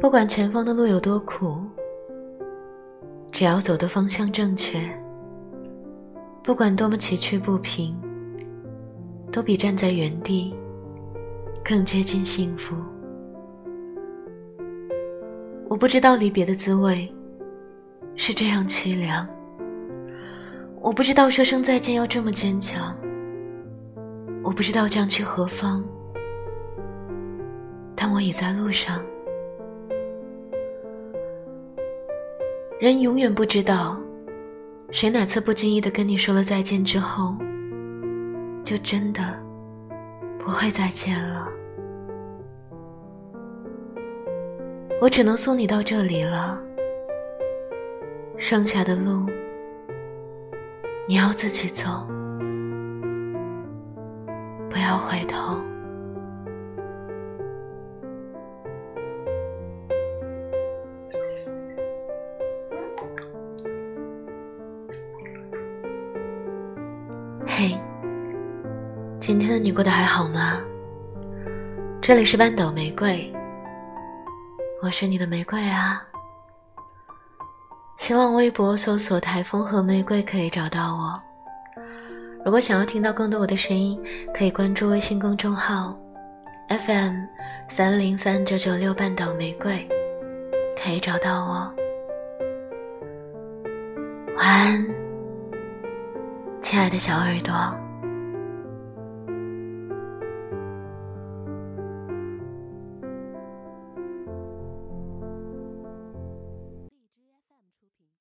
不管前方的路有多苦，只要走的方向正确，不管多么崎岖不平，都比站在原地更接近幸福。我不知道离别的滋味是这样凄凉，我不知道说声再见要这么坚强，我不知道将去何方，但我已在路上。人永远不知道，谁哪次不经意的跟你说了再见之后，就真的不会再见了。我只能送你到这里了，剩下的路你要自己走，不要回头。嘿，今天的你过得还好吗？这里是半岛玫瑰，我是你的玫瑰啊。新浪微博搜索“台风和玫瑰”可以找到我。如果想要听到更多我的声音，可以关注微信公众号 FM 三零三九九六半岛玫瑰，可以找到我。晚安。亲爱的小耳朵。